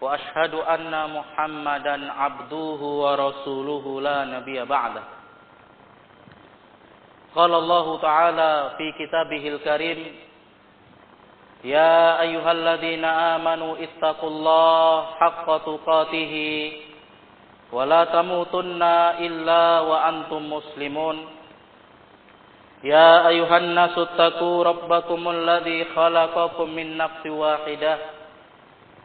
وأشهد أن محمدا عبده ورسوله لا نبي بعده. قال الله تعالى في كتابه الكريم يا أيها الذين آمنوا اتقوا الله حق تقاته ولا تموتن إلا وأنتم مسلمون. يا أيها الناس اتقوا ربكم الذي خلقكم من نفس واحدة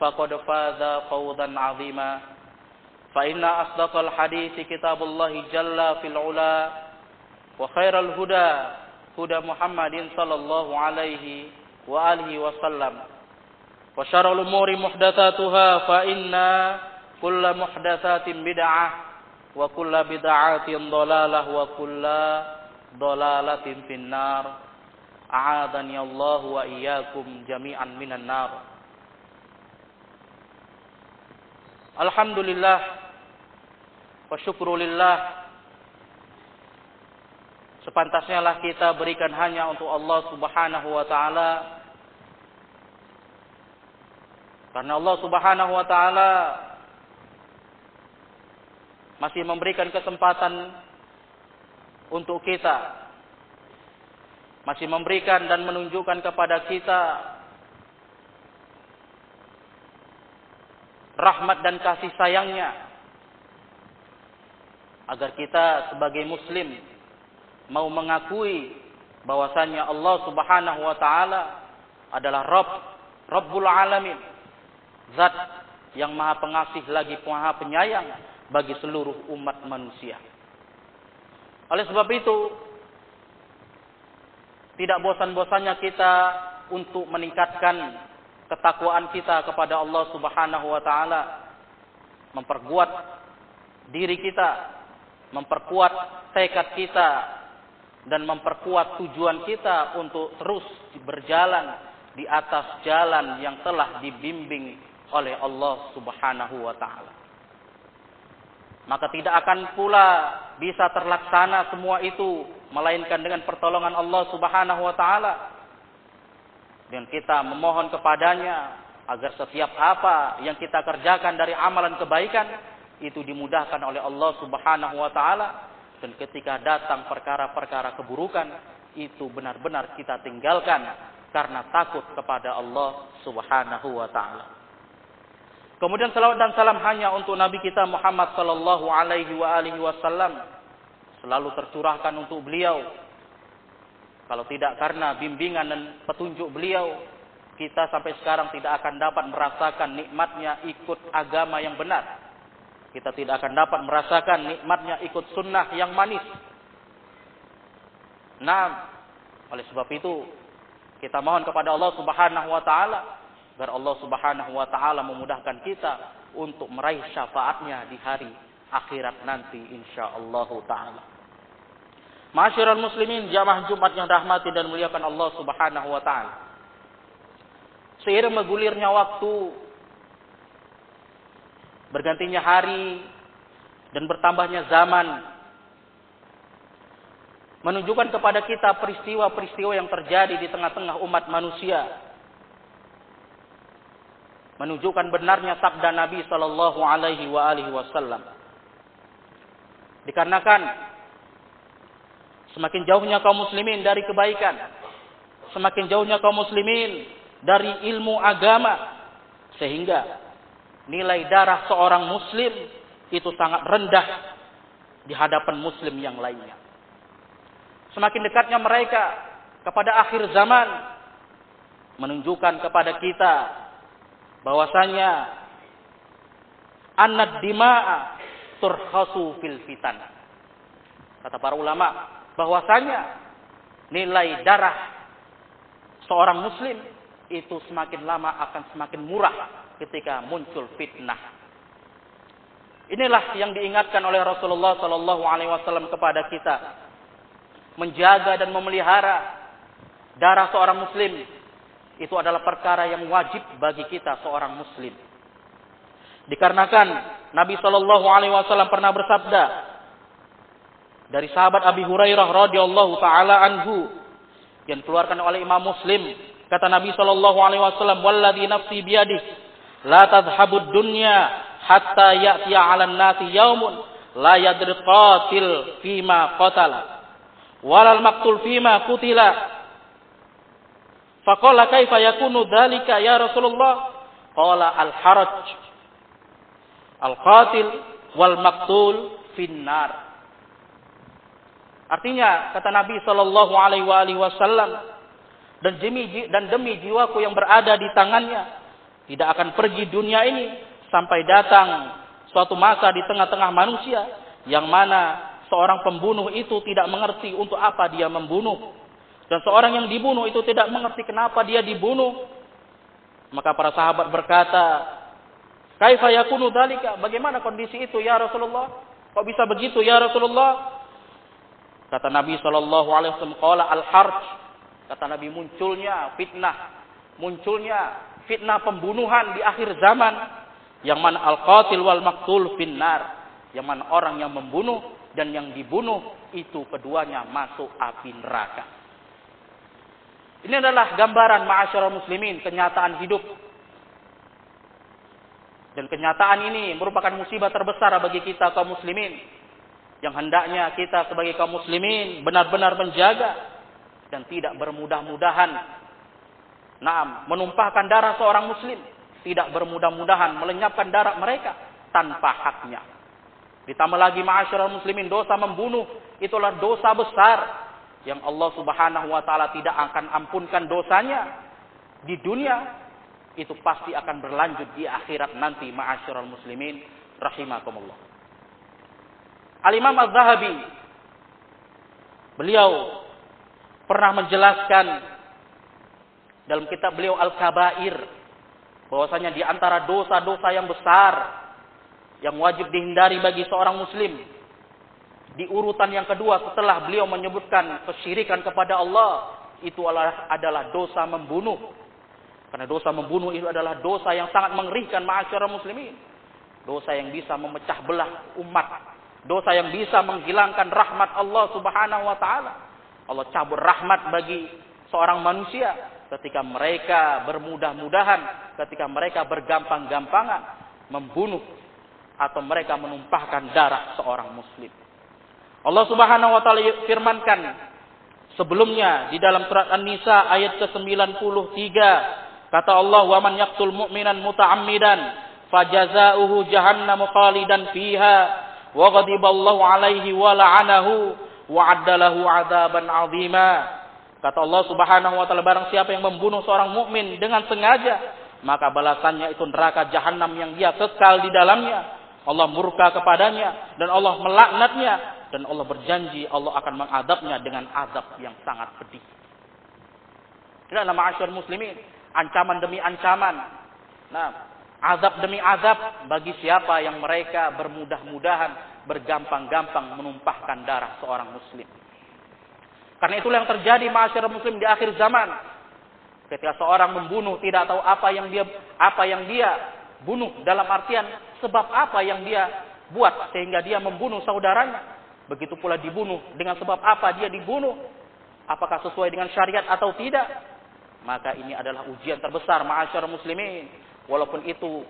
فقد فاز فوزا عظيما فإن أصدق الحديث كتاب الله جل في العلا وخير الهدى هدى محمد صلى الله عليه وآله وسلم وشر الأمور محدثاتها فإن كل محدثات بدعة وكل بدعة ضلالة وكل ضلالة في النار أعاذني الله وإياكم جميعا من النار Alhamdulillah. Wa syukrulillah. Sepantasnya lah kita berikan hanya untuk Allah subhanahu wa ta'ala. Karena Allah subhanahu wa ta'ala Masih memberikan kesempatan Untuk kita Masih memberikan dan menunjukkan kepada kita rahmat dan kasih sayangnya. Agar kita sebagai muslim mau mengakui bahwasanya Allah Subhanahu wa taala adalah Rabb Rabbul alamin. Zat yang maha pengasih lagi maha penyayang bagi seluruh umat manusia. Oleh sebab itu tidak bosan-bosannya kita untuk meningkatkan ketakwaan kita kepada Allah Subhanahu wa taala memperkuat diri kita memperkuat tekad kita dan memperkuat tujuan kita untuk terus berjalan di atas jalan yang telah dibimbing oleh Allah Subhanahu wa taala. Maka tidak akan pula bisa terlaksana semua itu melainkan dengan pertolongan Allah Subhanahu wa taala dan kita memohon kepadanya agar setiap apa yang kita kerjakan dari amalan kebaikan itu dimudahkan oleh Allah Subhanahu wa taala. Dan ketika datang perkara-perkara keburukan itu benar-benar kita tinggalkan karena takut kepada Allah Subhanahu wa taala. Kemudian salawat dan salam hanya untuk Nabi kita Muhammad sallallahu alaihi wa alihi wasallam. Selalu tercurahkan untuk beliau kalau tidak karena bimbingan dan petunjuk beliau, kita sampai sekarang tidak akan dapat merasakan nikmatnya ikut agama yang benar. Kita tidak akan dapat merasakan nikmatnya ikut sunnah yang manis. Nah, oleh sebab itu kita mohon kepada Allah Subhanahu wa taala agar Allah Subhanahu wa taala memudahkan kita untuk meraih syafaatnya di hari akhirat nanti insyaallah taala. Masyiral muslimin jamaah Jumat yang rahmati dan muliakan Allah Subhanahu wa taala. Seiring bergulirnya waktu bergantinya hari dan bertambahnya zaman menunjukkan kepada kita peristiwa-peristiwa yang terjadi di tengah-tengah umat manusia. Menunjukkan benarnya sabda Nabi sallallahu alaihi wa alihi wasallam. Dikarenakan Semakin jauhnya kaum muslimin dari kebaikan. Semakin jauhnya kaum muslimin dari ilmu agama. Sehingga nilai darah seorang muslim itu sangat rendah di hadapan muslim yang lainnya. Semakin dekatnya mereka kepada akhir zaman menunjukkan kepada kita bahwasanya annad dima'a turkhasu fil fitan. Kata para ulama bahwasanya nilai darah seorang muslim itu semakin lama akan semakin murah ketika muncul fitnah. Inilah yang diingatkan oleh Rasulullah Sallallahu Alaihi Wasallam kepada kita, menjaga dan memelihara darah seorang muslim itu adalah perkara yang wajib bagi kita seorang muslim. Dikarenakan Nabi Shallallahu Alaihi Wasallam pernah bersabda dari sahabat Abi Hurairah radhiyallahu taala anhu yang keluarkan oleh Imam Muslim. Kata Nabi Shallallahu Alaihi Wasallam walladhi nafsi biyadih la tadhhabud dunya hatta ya'tiya 'alan nasi yaumun la yadri qatil fima qatala walal maqtul fima qutila. Faqala kaifa yakunu dhalika ya Rasulullah? Qala al haraj al qatil wal maqtul finnar Artinya kata Nabi Shallallahu Alaihi Wasallam dan demi dan demi jiwaku yang berada di tangannya tidak akan pergi dunia ini sampai datang suatu masa di tengah-tengah manusia yang mana seorang pembunuh itu tidak mengerti untuk apa dia membunuh. Dan seorang yang dibunuh itu tidak mengerti kenapa dia dibunuh. Maka para sahabat berkata kaifa yakunu dalika bagaimana kondisi itu ya Rasulullah? Kok bisa begitu ya Rasulullah kata Nabi sallallahu alaihi wasallam al harj kata Nabi munculnya fitnah munculnya fitnah pembunuhan di akhir zaman yang mana al-qatil wal maktul finnar. Yang mana orang yang membunuh dan yang dibunuh itu keduanya masuk api neraka. Ini adalah gambaran ma'asyarul muslimin, kenyataan hidup. Dan kenyataan ini merupakan musibah terbesar bagi kita kaum muslimin. Yang hendaknya kita sebagai kaum muslimin benar-benar menjaga dan tidak bermudah-mudahan. Naam, menumpahkan darah seorang muslim tidak bermudah-mudahan melenyapkan darah mereka tanpa haknya. Ditambah lagi ma'asyiral muslimin dosa membunuh itulah dosa besar yang Allah Subhanahu wa taala tidak akan ampunkan dosanya di dunia itu pasti akan berlanjut di akhirat nanti ma'asyiral muslimin rahimakumullah. Al-Imam Az-Zahabi beliau pernah menjelaskan dalam kitab beliau Al-Kabair bahwasanya di antara dosa-dosa yang besar yang wajib dihindari bagi seorang muslim di urutan yang kedua setelah beliau menyebutkan kesyirikan kepada Allah itu adalah, adalah dosa membunuh. Karena dosa membunuh itu adalah dosa yang sangat mengerikan ma'asyara muslimin. Dosa yang bisa memecah belah umat dosa yang bisa menghilangkan rahmat Allah subhanahu wa ta'ala. Allah cabut rahmat bagi seorang manusia ketika mereka bermudah-mudahan, ketika mereka bergampang-gampangan membunuh atau mereka menumpahkan darah seorang muslim. Allah Subhanahu wa taala firmankan sebelumnya di dalam surat An-Nisa ayat ke-93. Kata Allah wa man yaqtul mu'minan muta'ammidan fajazaohu jahannamu khalidan fiha wa ghadiballahu alaihi wa la'anahu wa addalahu 'adaban 'azima Kata Allah Subhanahu wa taala barang siapa yang membunuh seorang mukmin dengan sengaja, maka balasannya itu neraka jahanam yang dia kekal di dalamnya. Allah murka kepadanya dan Allah melaknatnya dan Allah berjanji Allah akan mengadabnya dengan azab yang sangat pedih. Ini adalah ma'asyar muslimin, ancaman demi ancaman. Nah, azab demi azab bagi siapa yang mereka bermudah-mudahan bergampang-gampang menumpahkan darah seorang muslim. Karena itulah yang terjadi masyarakat muslim di akhir zaman. Ketika seorang membunuh tidak tahu apa yang dia apa yang dia bunuh dalam artian sebab apa yang dia buat sehingga dia membunuh saudaranya. Begitu pula dibunuh dengan sebab apa dia dibunuh. Apakah sesuai dengan syariat atau tidak? Maka ini adalah ujian terbesar masyarakat muslimin. Walaupun itu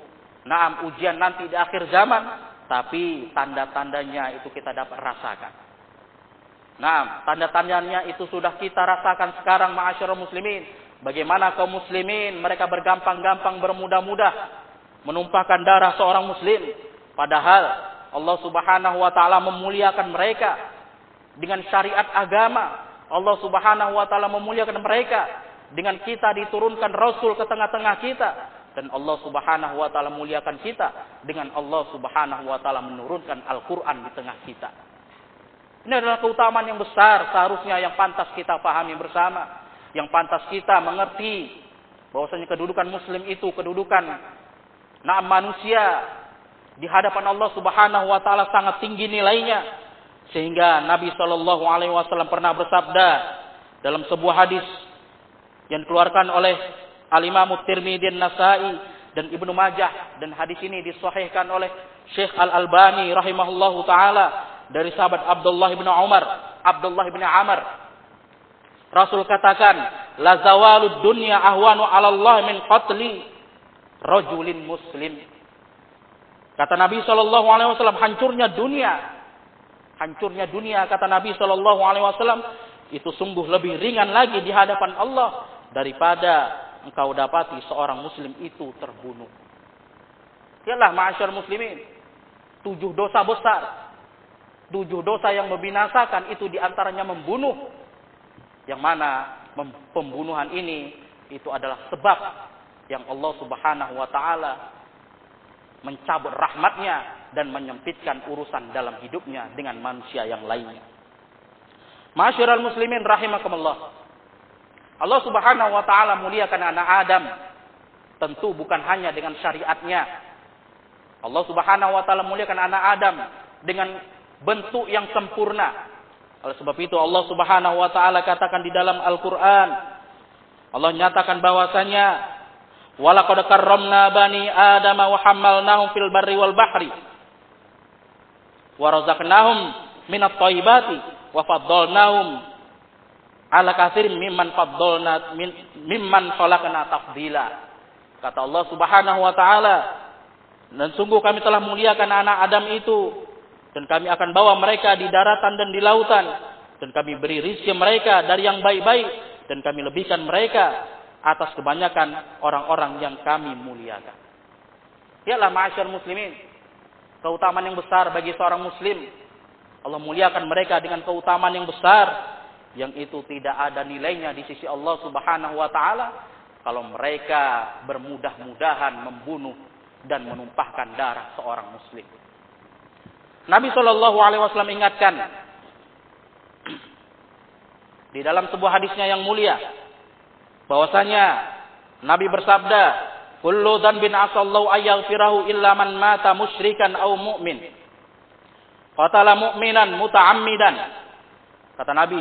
naam ujian nanti di akhir zaman, tapi tanda-tandanya itu kita dapat rasakan. Nah, tanda-tandanya itu sudah kita rasakan sekarang ma'asyarul muslimin. Bagaimana kaum muslimin mereka bergampang-gampang bermudah-mudah menumpahkan darah seorang muslim. Padahal Allah Subhanahu wa taala memuliakan mereka dengan syariat agama. Allah Subhanahu wa taala memuliakan mereka dengan kita diturunkan rasul ke tengah-tengah kita dan Allah Subhanahu wa taala muliakan kita. Dengan Allah Subhanahu wa taala menurunkan Al-Qur'an di tengah kita. Ini adalah keutamaan yang besar seharusnya yang pantas kita pahami bersama, yang pantas kita mengerti bahwasanya kedudukan muslim itu kedudukan nah manusia di hadapan Allah Subhanahu wa taala sangat tinggi nilainya. Sehingga Nabi Shallallahu alaihi wasallam pernah bersabda dalam sebuah hadis yang dikeluarkan oleh Al-Imam Tirmidzi Nasai dan Ibnu Majah dan hadis ini disahihkan oleh Syekh Al-Albani rahimahullahu taala dari sahabat Abdullah bin Umar, Abdullah bin Amr. Rasul katakan, "La zawalud dunya ahwanu 'ala Allah min qatli rajulin muslim." Kata Nabi sallallahu alaihi wasallam, hancurnya dunia. Hancurnya dunia kata Nabi sallallahu alaihi wasallam itu sungguh lebih ringan lagi di hadapan Allah daripada engkau dapati seorang muslim itu terbunuh. Yalah ma'asyar muslimin. Tujuh dosa besar. Tujuh dosa yang membinasakan itu di antaranya membunuh. Yang mana pembunuhan ini itu adalah sebab yang Allah subhanahu wa ta'ala mencabut rahmatnya dan menyempitkan urusan dalam hidupnya dengan manusia yang lainnya. Masyiral muslimin rahimakumullah. Allah Subhanahu wa taala muliakan anak Adam tentu bukan hanya dengan syariatnya. Allah Subhanahu wa taala muliakan anak Adam dengan bentuk yang sempurna. Oleh sebab itu Allah Subhanahu wa taala katakan di dalam Al-Qur'an Allah nyatakan bahwasanya walaqad karramna bani Adam wa hamalnahum fil barri wal bahri wa minat thayyibati wa faddalnahum ala kathir mimman faddalna mimman khalaqna tafdila. Kata Allah Subhanahu wa taala, dan sungguh kami telah muliakan anak Adam itu dan kami akan bawa mereka di daratan dan di lautan dan kami beri rizki mereka dari yang baik-baik dan kami lebihkan mereka atas kebanyakan orang-orang yang kami muliakan. Yalah ma'asyar muslimin, keutamaan yang besar bagi seorang muslim. Allah muliakan mereka dengan keutamaan yang besar yang itu tidak ada nilainya di sisi Allah Subhanahu wa taala kalau mereka bermudah-mudahan membunuh dan menumpahkan darah seorang muslim. Nabi Shallallahu alaihi wasallam ingatkan di dalam sebuah hadisnya yang mulia bahwasanya Nabi bersabda, "Kullu dzanbin asallahu ayaghfirahu illa man mata musyrikan aw mu'min." Qatala mu'minan muta'ammidan. Kata Nabi,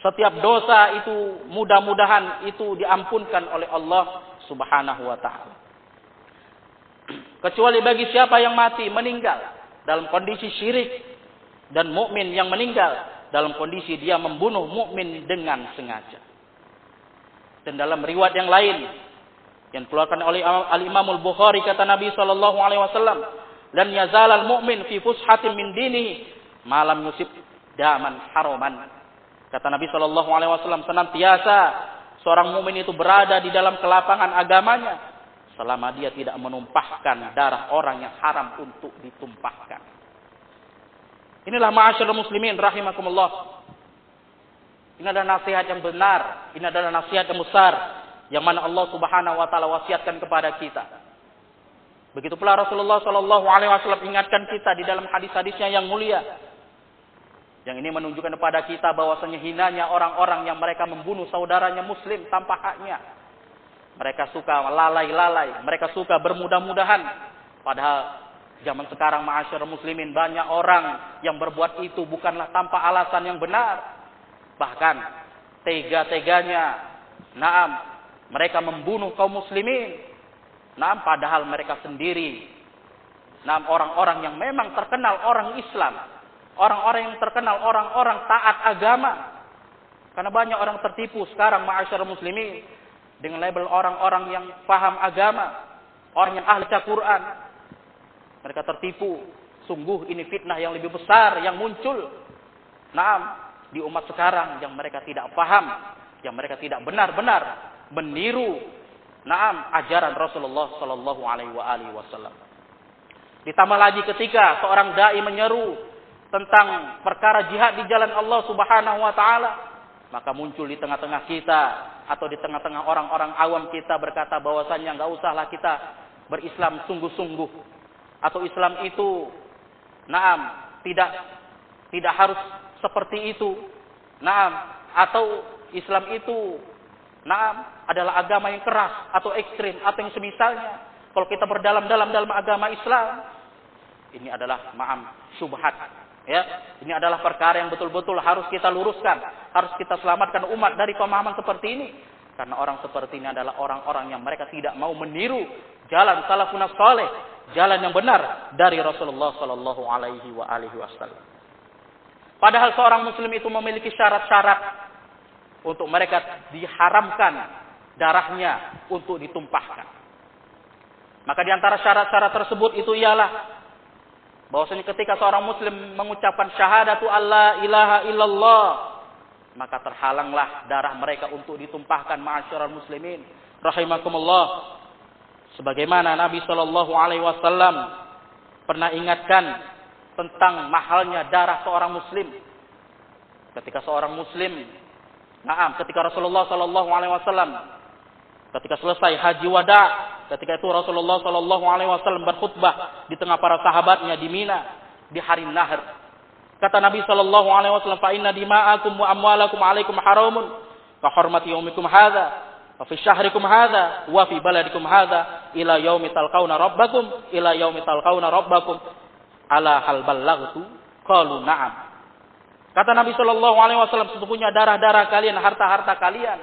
setiap dosa itu mudah-mudahan itu diampunkan oleh Allah Subhanahu wa taala. Kecuali bagi siapa yang mati meninggal dalam kondisi syirik dan mukmin yang meninggal dalam kondisi dia membunuh mukmin dengan sengaja. Dan dalam riwayat yang lain yang dikeluarkan oleh Al Imam Al Bukhari kata Nabi sallallahu alaihi wasallam, "Lan yazalal mu'min fi fushatin min dinihi malam yusib daman haraman." Kata Nabi Shallallahu Alaihi Wasallam senantiasa seorang mukmin itu berada di dalam kelapangan agamanya selama dia tidak menumpahkan darah orang yang haram untuk ditumpahkan. Inilah ma'asyarul muslimin rahimakumullah. Ini adalah nasihat yang benar, ini adalah nasihat yang besar yang mana Allah Subhanahu wa taala wasiatkan kepada kita. Begitu pula Rasulullah Shallallahu alaihi wasallam ingatkan kita di dalam hadis-hadisnya yang mulia yang ini menunjukkan kepada kita bahwasanya hinanya orang-orang yang mereka membunuh saudaranya muslim tanpa haknya. Mereka suka lalai-lalai, mereka suka bermudah-mudahan. Padahal zaman sekarang ma'asyar muslimin banyak orang yang berbuat itu bukanlah tanpa alasan yang benar. Bahkan tega-teganya, naam, mereka membunuh kaum muslimin. Naam, padahal mereka sendiri, naam orang-orang yang memang terkenal orang Islam, Orang-orang yang terkenal, orang-orang taat agama. Karena banyak orang tertipu sekarang ma'asyar muslimin. Dengan label orang-orang yang paham agama. Orang yang ahli Quran. Mereka tertipu. Sungguh ini fitnah yang lebih besar yang muncul. Naam, di umat sekarang yang mereka tidak paham. Yang mereka tidak benar-benar meniru naam ajaran Rasulullah sallallahu alaihi wasallam. Ditambah lagi ketika seorang dai menyeru tentang perkara jihad di jalan Allah Subhanahu wa taala, maka muncul di tengah-tengah kita atau di tengah-tengah orang-orang awam kita berkata bahwasanya enggak usahlah kita berislam sungguh-sungguh atau Islam itu naam tidak tidak harus seperti itu. Naam atau Islam itu naam adalah agama yang keras atau ekstrim atau yang semisalnya. Kalau kita berdalam-dalam dalam agama Islam, ini adalah ma'am syubhat. Ya, ini adalah perkara yang betul-betul harus kita luruskan, harus kita selamatkan umat dari pemahaman seperti ini. Karena orang seperti ini adalah orang-orang yang mereka tidak mau meniru jalan salafun saleh, jalan yang benar dari Rasulullah sallallahu alaihi wasallam. Padahal seorang muslim itu memiliki syarat-syarat untuk mereka diharamkan darahnya untuk ditumpahkan. Maka di antara syarat-syarat tersebut itu ialah bahwasanya ketika seorang muslim mengucapkan syahadatu Allah ilaha illallah maka terhalanglah darah mereka untuk ditumpahkan ma'asyiral muslimin. Rahimakumullah. Sebagaimana Nabi Shallallahu alaihi wasallam pernah ingatkan tentang mahalnya darah seorang muslim. Ketika seorang muslim Naam, ketika Rasulullah Shallallahu alaihi wasallam ketika selesai haji wada Ketika itu Rasulullah Shallallahu Alaihi Wasallam berkhutbah di tengah para sahabatnya di Mina di hari Nahr. Kata Nabi Shallallahu Alaihi Wasallam, "Fa inna dima'akum wa amwalakum alaikum haramun ka hormati yaumikum hadza wa fi syahrikum hadza wa fi baladikum hadza ila yaumi talqauna rabbakum ila yaumi talqauna rabbakum ala hal ballaghtu qalu na'am." Kata Nabi Shallallahu Alaihi Wasallam, sesungguhnya darah-darah kalian, harta-harta kalian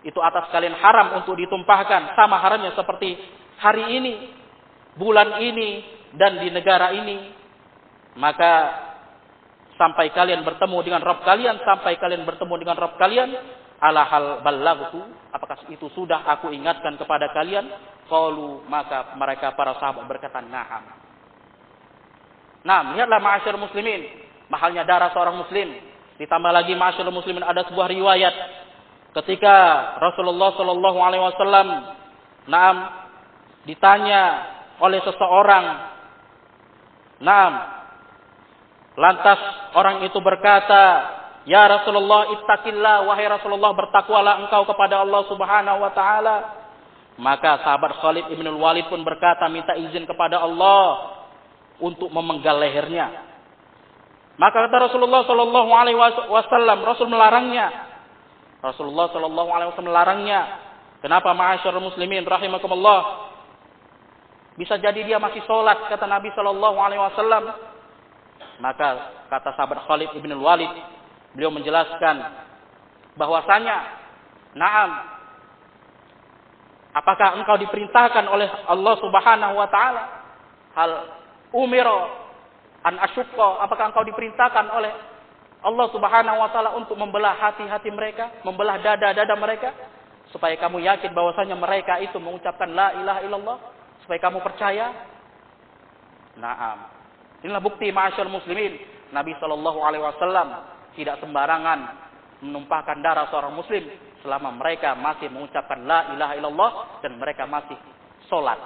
itu atas kalian haram untuk ditumpahkan sama haramnya seperti hari ini, bulan ini dan di negara ini. Maka sampai kalian bertemu dengan Rabb kalian, sampai kalian bertemu dengan Rabb kalian, ala hal ballagtu, apakah itu sudah aku ingatkan kepada kalian? Qalu maka mereka para sahabat berkata, "Na'am." Nah, lihatlah ma'asyar muslimin, mahalnya darah seorang muslim. Ditambah lagi ma'asyar muslimin ada sebuah riwayat ketika Rasulullah Shallallahu Alaihi Wasallam naam ditanya oleh seseorang naam lantas orang itu berkata ya Rasulullah ittaqillah. Wahai Rasulullah bertakwalah engkau kepada Allah Subhanahu wa taala. Maka sahabat Khalid ibn Walid pun berkata minta izin kepada Allah untuk memenggal lehernya. Maka kata Rasulullah Shallallahu Alaihi Wasallam Rasul melarangnya Rasulullah Shallallahu Alaihi Wasallam melarangnya. Kenapa ma'asyar muslimin rahimakumullah? Bisa jadi dia masih sholat kata Nabi Shallallahu Alaihi Wasallam. Maka kata sahabat Khalid ibn Walid, beliau menjelaskan bahwasanya, naam, apakah engkau diperintahkan oleh Allah Subhanahu Wa Taala hal umiro an asyukko, apakah engkau diperintahkan oleh Allah Subhanahu wa taala untuk membelah hati-hati mereka, membelah dada-dada mereka supaya kamu yakin bahwasanya mereka itu mengucapkan la ilaha illallah, supaya kamu percaya. Naam. Inilah bukti ma'asyar muslimin. Nabi Shallallahu alaihi wasallam tidak sembarangan menumpahkan darah seorang muslim selama mereka masih mengucapkan la ilaha illallah dan mereka masih sholat.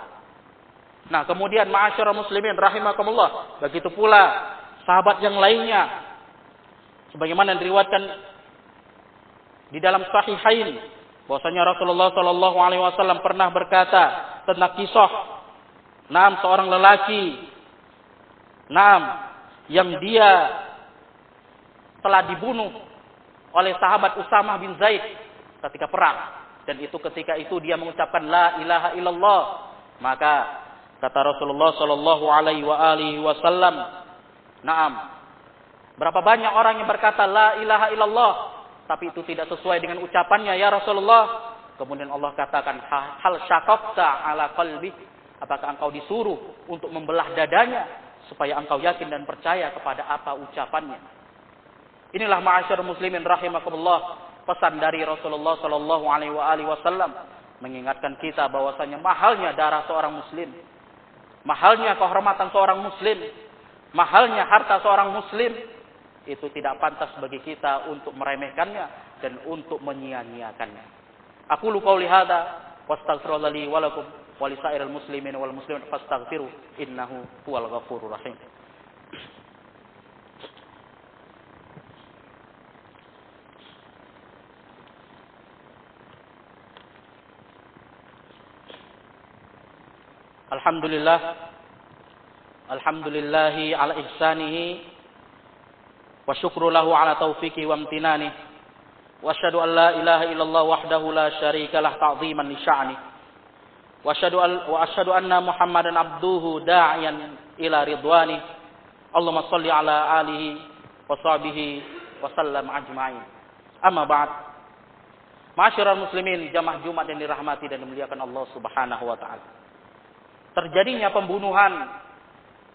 Nah, kemudian ma'asyar muslimin rahimakumullah, begitu pula sahabat yang lainnya sebagaimana diriwayatkan di dalam sahihain bahwasanya Rasulullah Shallallahu alaihi wasallam pernah berkata tentang kisah enam seorang lelaki enam yang dia telah dibunuh oleh sahabat Usamah bin Zaid ketika perang. Dan itu ketika itu dia mengucapkan la ilaha illallah. Maka kata Rasulullah Shallallahu alaihi wasallam Naam Berapa banyak orang yang berkata la ilaha illallah tapi itu tidak sesuai dengan ucapannya ya Rasulullah. Kemudian Allah katakan hal syakafta ala qalbi. Apakah engkau disuruh untuk membelah dadanya supaya engkau yakin dan percaya kepada apa ucapannya. Inilah ma'asyar muslimin rahimakumullah pesan dari Rasulullah sallallahu alaihi wasallam mengingatkan kita bahwasanya mahalnya darah seorang muslim, mahalnya kehormatan seorang muslim, mahalnya harta seorang muslim, itu tidak pantas bagi kita untuk meremehkannya dan untuk menyia-nyiakannya. Aku lu qauli hadza wastaghfirullahi wa lakum wa lisairil muslimin wal muslimat fastaghfiru innahu huwal ghafurur rahim. Alhamdulillah Alhamdulillahi ala ihsanihi wa asyhadu an la ilaha illallah wahdahu la syarika lah ta'ziman li sya'ni. Wa asyhadu wa asyhadu anna muhammadan abduhu da'iyan ila ridwani. Allahumma salli ala alihi wa sahbihi wa sallam ajma'in. Amma ba'd. Ma'asyiral muslimin jamaah Jumat yang dirahmati dan dimuliakan Allah Subhanahu wa taala. Terjadinya pembunuhan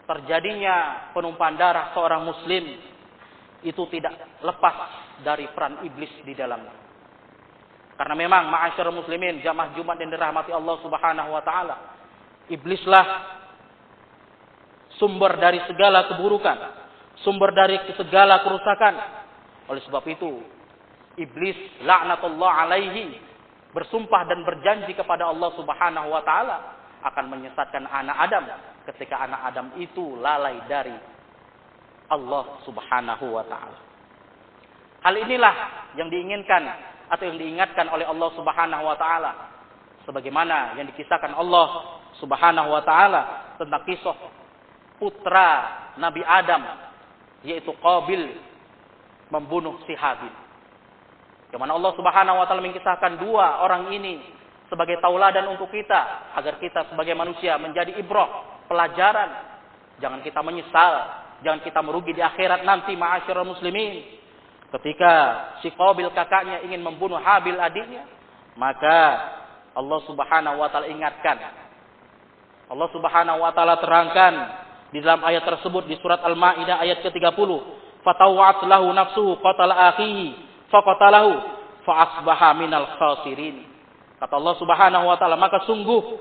terjadinya penumpahan darah seorang muslim itu tidak lepas dari peran iblis di dalamnya. Karena memang ma'asyar muslimin jamaah Jumat yang dirahmati Allah Subhanahu wa taala. Iblislah sumber dari segala keburukan, sumber dari segala kerusakan. Oleh sebab itu, iblis laknatullah alaihi bersumpah dan berjanji kepada Allah Subhanahu wa taala akan menyesatkan anak Adam ketika anak Adam itu lalai dari Allah Subhanahu wa taala. Hal inilah yang diinginkan atau yang diingatkan oleh Allah Subhanahu wa taala sebagaimana yang dikisahkan Allah Subhanahu wa taala tentang kisah putra Nabi Adam yaitu Qabil membunuh si Habil. Yang Allah Subhanahu wa taala mengkisahkan dua orang ini sebagai tauladan untuk kita agar kita sebagai manusia menjadi ibrah pelajaran. Jangan kita menyesal, jangan kita merugi di akhirat nanti ma'asyiral muslimin. Ketika si Qabil kakaknya ingin membunuh Habil adiknya, maka Allah Subhanahu wa taala ingatkan. Allah Subhanahu wa taala terangkan di dalam ayat tersebut di surat Al-Maidah ayat ke-30, "Fatawat lahu nafsuhu qatala akhihi faqatalahu fa asbaha minal khasirin." Kata Allah Subhanahu wa taala, maka sungguh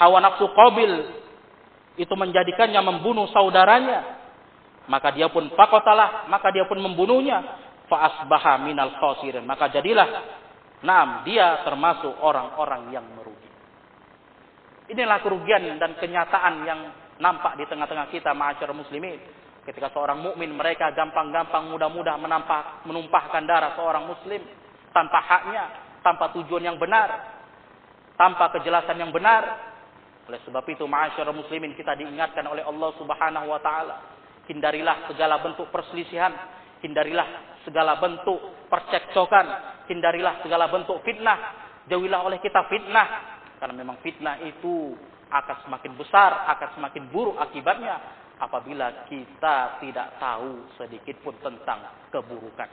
hawa nafsu Qabil itu menjadikannya membunuh saudaranya, maka dia pun fakotalah, maka dia pun membunuhnya. Fa asbaha minal khasirin. Maka jadilah Naam, dia termasuk orang-orang yang merugi. Inilah kerugian dan kenyataan yang nampak di tengah-tengah kita ma'asyar muslimin. Ketika seorang mukmin mereka gampang-gampang mudah-mudah menampak menumpahkan darah seorang muslim tanpa haknya, tanpa tujuan yang benar, tanpa kejelasan yang benar, oleh sebab itu, ma'asyar muslimin kita diingatkan oleh Allah Subhanahu wa taala, hindarilah segala bentuk perselisihan, hindarilah segala bentuk percekcokan, hindarilah segala bentuk fitnah, jauhilah oleh kita fitnah karena memang fitnah itu akan semakin besar, akan semakin buruk akibatnya apabila kita tidak tahu sedikit pun tentang keburukan.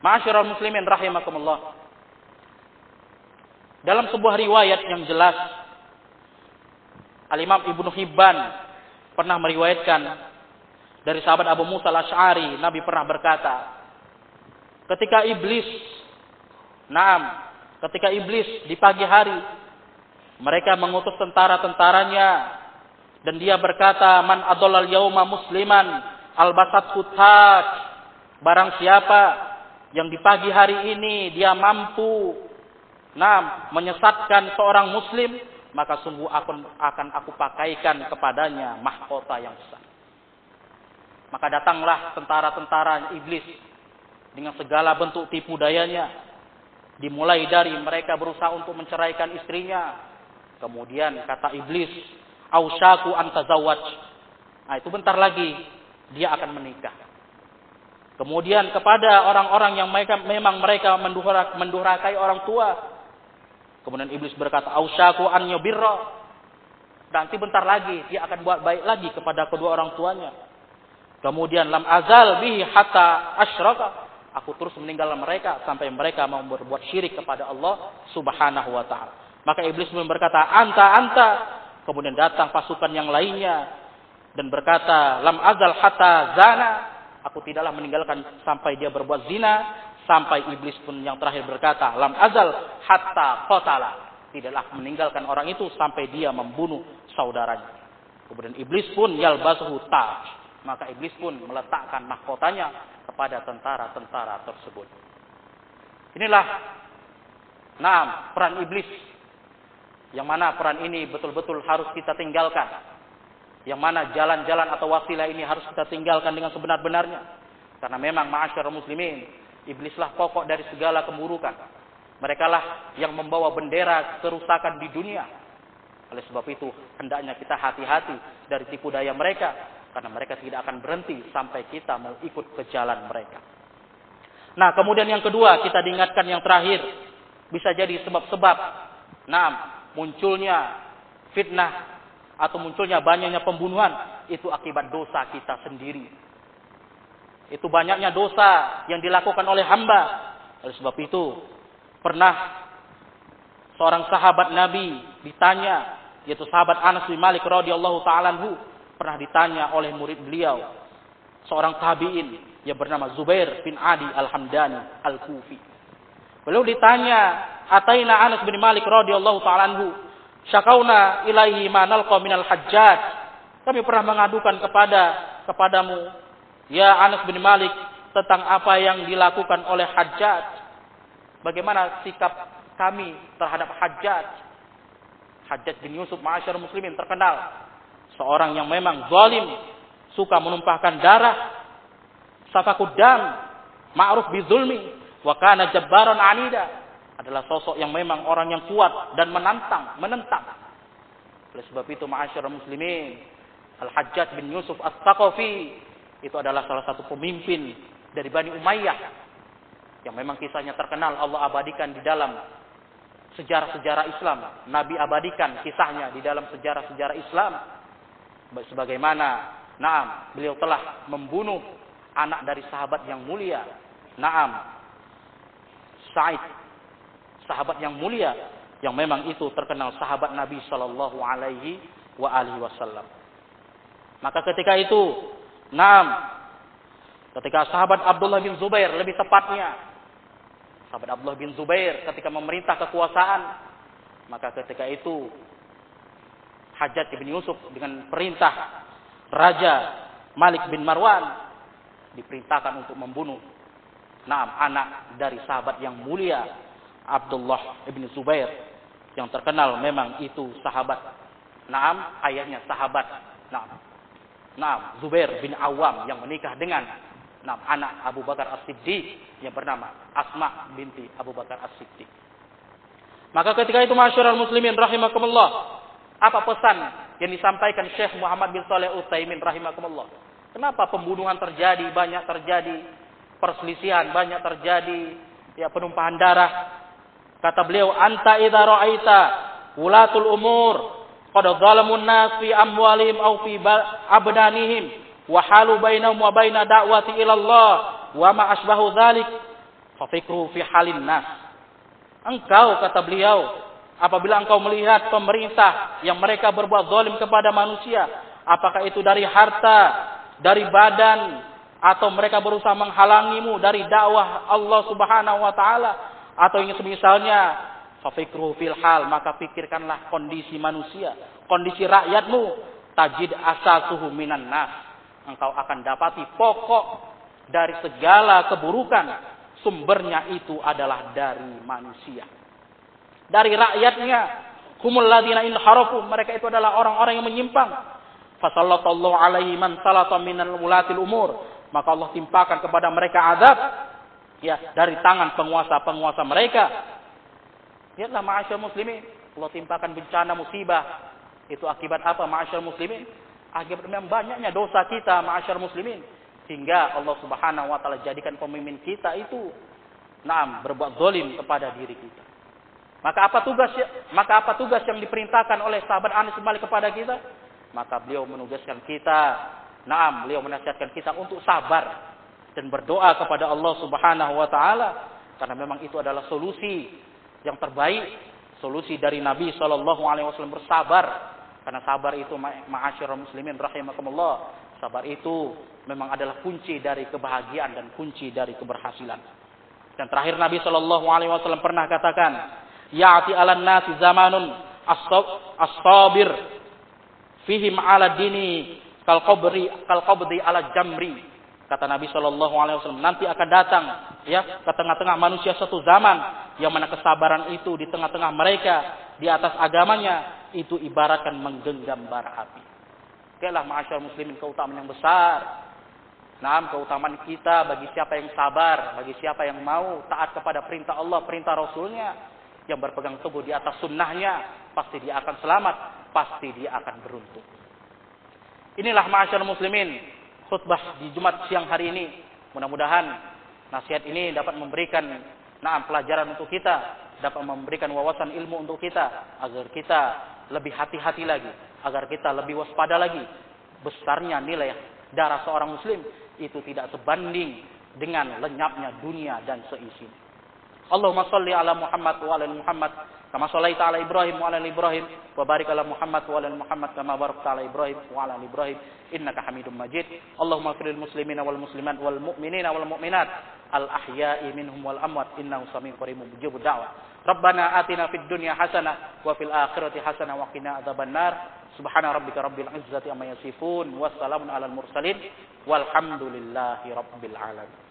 Ma'asyiral muslimin rahimakumullah. Dalam sebuah riwayat yang jelas Al-Imam Ibnu Hibban pernah meriwayatkan dari sahabat Abu Musa al-Ash'ari, Nabi pernah berkata, ketika iblis, naam, ketika iblis di pagi hari, mereka mengutus tentara-tentaranya, dan dia berkata, man adolal yauma musliman, albasat kutaj, barang siapa yang di pagi hari ini dia mampu, naam, menyesatkan seorang muslim, maka sungguh akan, akan aku pakaikan kepadanya mahkota yang besar. Maka datanglah tentara-tentara iblis dengan segala bentuk tipu dayanya. Dimulai dari mereka berusaha untuk menceraikan istrinya. Kemudian kata iblis, "Ausyaku antazawaj." Nah, itu bentar lagi dia akan menikah. Kemudian kepada orang-orang yang mereka memang mereka mendurakai orang tua, Kemudian iblis berkata, "Ausyaku an yubirra." Nanti bentar lagi dia akan buat baik lagi kepada kedua orang tuanya. Kemudian lam azal bihi hatta asyraka. Aku terus meninggalkan mereka sampai mereka mau berbuat syirik kepada Allah Subhanahu wa taala. Maka iblis pun berkata, "Anta anta." Kemudian datang pasukan yang lainnya dan berkata, "Lam azal hatta zana." Aku tidaklah meninggalkan sampai dia berbuat zina Sampai iblis pun yang terakhir berkata, Lam azal hatta qatala. Tidaklah meninggalkan orang itu sampai dia membunuh saudaranya. Kemudian iblis pun yalbasuhu taj. Maka iblis pun meletakkan mahkotanya kepada tentara-tentara tersebut. Inilah Naam, peran iblis Yang mana peran ini betul-betul harus kita tinggalkan. Yang mana jalan-jalan atau wasilah ini harus kita tinggalkan dengan sebenar-benarnya. Karena memang ma'asyar muslimin, iblislah pokok dari segala keburukan. Mereka lah yang membawa bendera kerusakan di dunia. Oleh sebab itu, hendaknya kita hati-hati dari tipu daya mereka. Karena mereka tidak akan berhenti sampai kita mau ikut ke jalan mereka. Nah, kemudian yang kedua, kita diingatkan yang terakhir. Bisa jadi sebab-sebab. Nah, munculnya fitnah atau munculnya banyaknya pembunuhan itu akibat dosa kita sendiri. Itu banyaknya dosa yang dilakukan oleh hamba. Oleh sebab itu, pernah seorang sahabat Nabi ditanya, yaitu sahabat Anas bin Malik radhiyallahu taala pernah ditanya oleh murid beliau, seorang tabi'in yang bernama Zubair bin Adi Al-Hamdani Al-Kufi. Beliau ditanya, ataina Anas bin Malik radhiyallahu taala anhu, syakauna ilaihi ma nalqa minal hajjaj. Kami pernah mengadukan kepada kepadamu ya Anas bin Malik tentang apa yang dilakukan oleh Hajjaj. Bagaimana sikap kami terhadap Hajjaj? Hajjaj bin Yusuf ma'asyar muslimin terkenal seorang yang memang zalim, suka menumpahkan darah, safakud dam, ma'ruf bizulmi, wa kana jabbaran anida adalah sosok yang memang orang yang kuat dan menantang, menentang. Oleh sebab itu, ma'asyar muslimin, Al-Hajjaj bin Yusuf As-Taqafi itu adalah salah satu pemimpin dari Bani Umayyah yang memang kisahnya terkenal Allah abadikan di dalam sejarah-sejarah Islam. Nabi abadikan kisahnya di dalam sejarah-sejarah Islam. Sebagaimana, naam, beliau telah membunuh anak dari sahabat yang mulia. Naam, Sa'id sahabat yang mulia yang memang itu terkenal sahabat Nabi Shallallahu Alaihi Wasallam. Maka ketika itu, enam, ketika sahabat Abdullah bin Zubair lebih tepatnya, sahabat Abdullah bin Zubair ketika memerintah kekuasaan, maka ketika itu Hajat bin Yusuf dengan perintah Raja Malik bin Marwan diperintahkan untuk membunuh enam anak dari sahabat yang mulia Abdullah ibn Zubair yang terkenal memang itu sahabat. Naam, ayahnya sahabat. Naam. Naam, Zubair bin Awam yang menikah dengan Naam, anak Abu Bakar As-Siddiq yang bernama Asma binti Abu Bakar As-Siddiq. Maka ketika itu masyarakat muslimin rahimakumullah, apa pesan yang disampaikan Syekh Muhammad bin Saleh Utsaimin rahimakumullah? Kenapa pembunuhan terjadi, banyak terjadi perselisihan, banyak terjadi ya penumpahan darah Kata beliau, "Anta idza ra'aita wulatul umur qad zalamun nas fi amwalihim aw fi abdanihim wa halu bainahum wa baina da'wati ila Allah wa ma asbahu dzalik fa fi halin nas." Engkau kata beliau, apabila engkau melihat pemerintah yang mereka berbuat zalim kepada manusia, apakah itu dari harta, dari badan, atau mereka berusaha menghalangimu dari dakwah Allah Subhanahu wa taala, atau yang semisalnya fafikru fil hal maka pikirkanlah kondisi manusia kondisi rakyatmu. Tajid asasuhu minan nas. Engkau akan dapati pokok dari segala keburukan. Sumbernya itu adalah dari manusia. Dari rakyatnya. Humul ladina in harafu. Mereka itu adalah orang-orang yang menyimpang. Fasallallahu alaihi man salata minal ulatil umur. Maka Allah timpakan kepada mereka azab. Ya dari tangan penguasa-penguasa mereka. Lihatlah ma'asyar muslimin, Allah timpakan bencana musibah. Itu akibat apa ma'asyar muslimin? Akibat memang banyaknya dosa kita ma'asyar muslimin. Hingga Allah subhanahu wa ta'ala jadikan pemimpin kita itu Naam, berbuat zalim kepada diri kita. Maka apa tugas maka apa tugas yang diperintahkan oleh sahabat Anas kembali kepada kita? Maka beliau menugaskan kita, naam, beliau menasihatkan kita untuk sabar dan berdoa kepada Allah Subhanahu wa taala karena memang itu adalah solusi yang terbaik, solusi dari Nabi Shallallahu alaihi wasallam bersabar karena sabar itu ma'asyiral muslimin rahimakumullah. Sabar itu memang adalah kunci dari kebahagiaan dan kunci dari keberhasilan. Dan terakhir Nabi Shallallahu alaihi wasallam pernah katakan, "Ya'ti 'alan nasi zamanun as-sabir fihim 'ala dini kal qabri 'ala jamri." Kata Nabi Shallallahu Alaihi Wasallam nanti akan datang ya ke tengah-tengah manusia satu zaman yang mana kesabaran itu di tengah-tengah mereka di atas agamanya itu ibaratkan menggenggam bara api. Okelah masyarakat muslimin keutamaan yang besar. Nah, keutamaan kita bagi siapa yang sabar, bagi siapa yang mau taat kepada perintah Allah, perintah Rasulnya, yang berpegang teguh di atas sunnahnya, pasti dia akan selamat, pasti dia akan beruntung. Inilah masyarakat muslimin, khutbah di Jumat siang hari ini. Mudah-mudahan nasihat ini dapat memberikan nah, pelajaran untuk kita, dapat memberikan wawasan ilmu untuk kita, agar kita lebih hati-hati lagi, agar kita lebih waspada lagi. Besarnya nilai darah seorang muslim itu tidak sebanding dengan lenyapnya dunia dan seisinya. Allahumma salli ala Muhammad wa ala Muhammad kama shallaita ala Ibrahim wa ala Ibrahim wa barik ala Muhammad wa ala Muhammad kama barakta ala Ibrahim wa ala Ibrahim innaka Hamidum Majid. Allahumma firil muslimina wal muslimat wal mu'minina wal mu'minat al ahya'i minhum wal amwat innahu samii'un qaribun mujibud da'wah. Rabbana atina fid dunya hasanah wa fil akhirati hasanah wa qina adzabannar. Subhana rabbika rabbil izzati amma yasifun. Wassalamun alal mursalin. Walhamdulillahi rabbil alamin.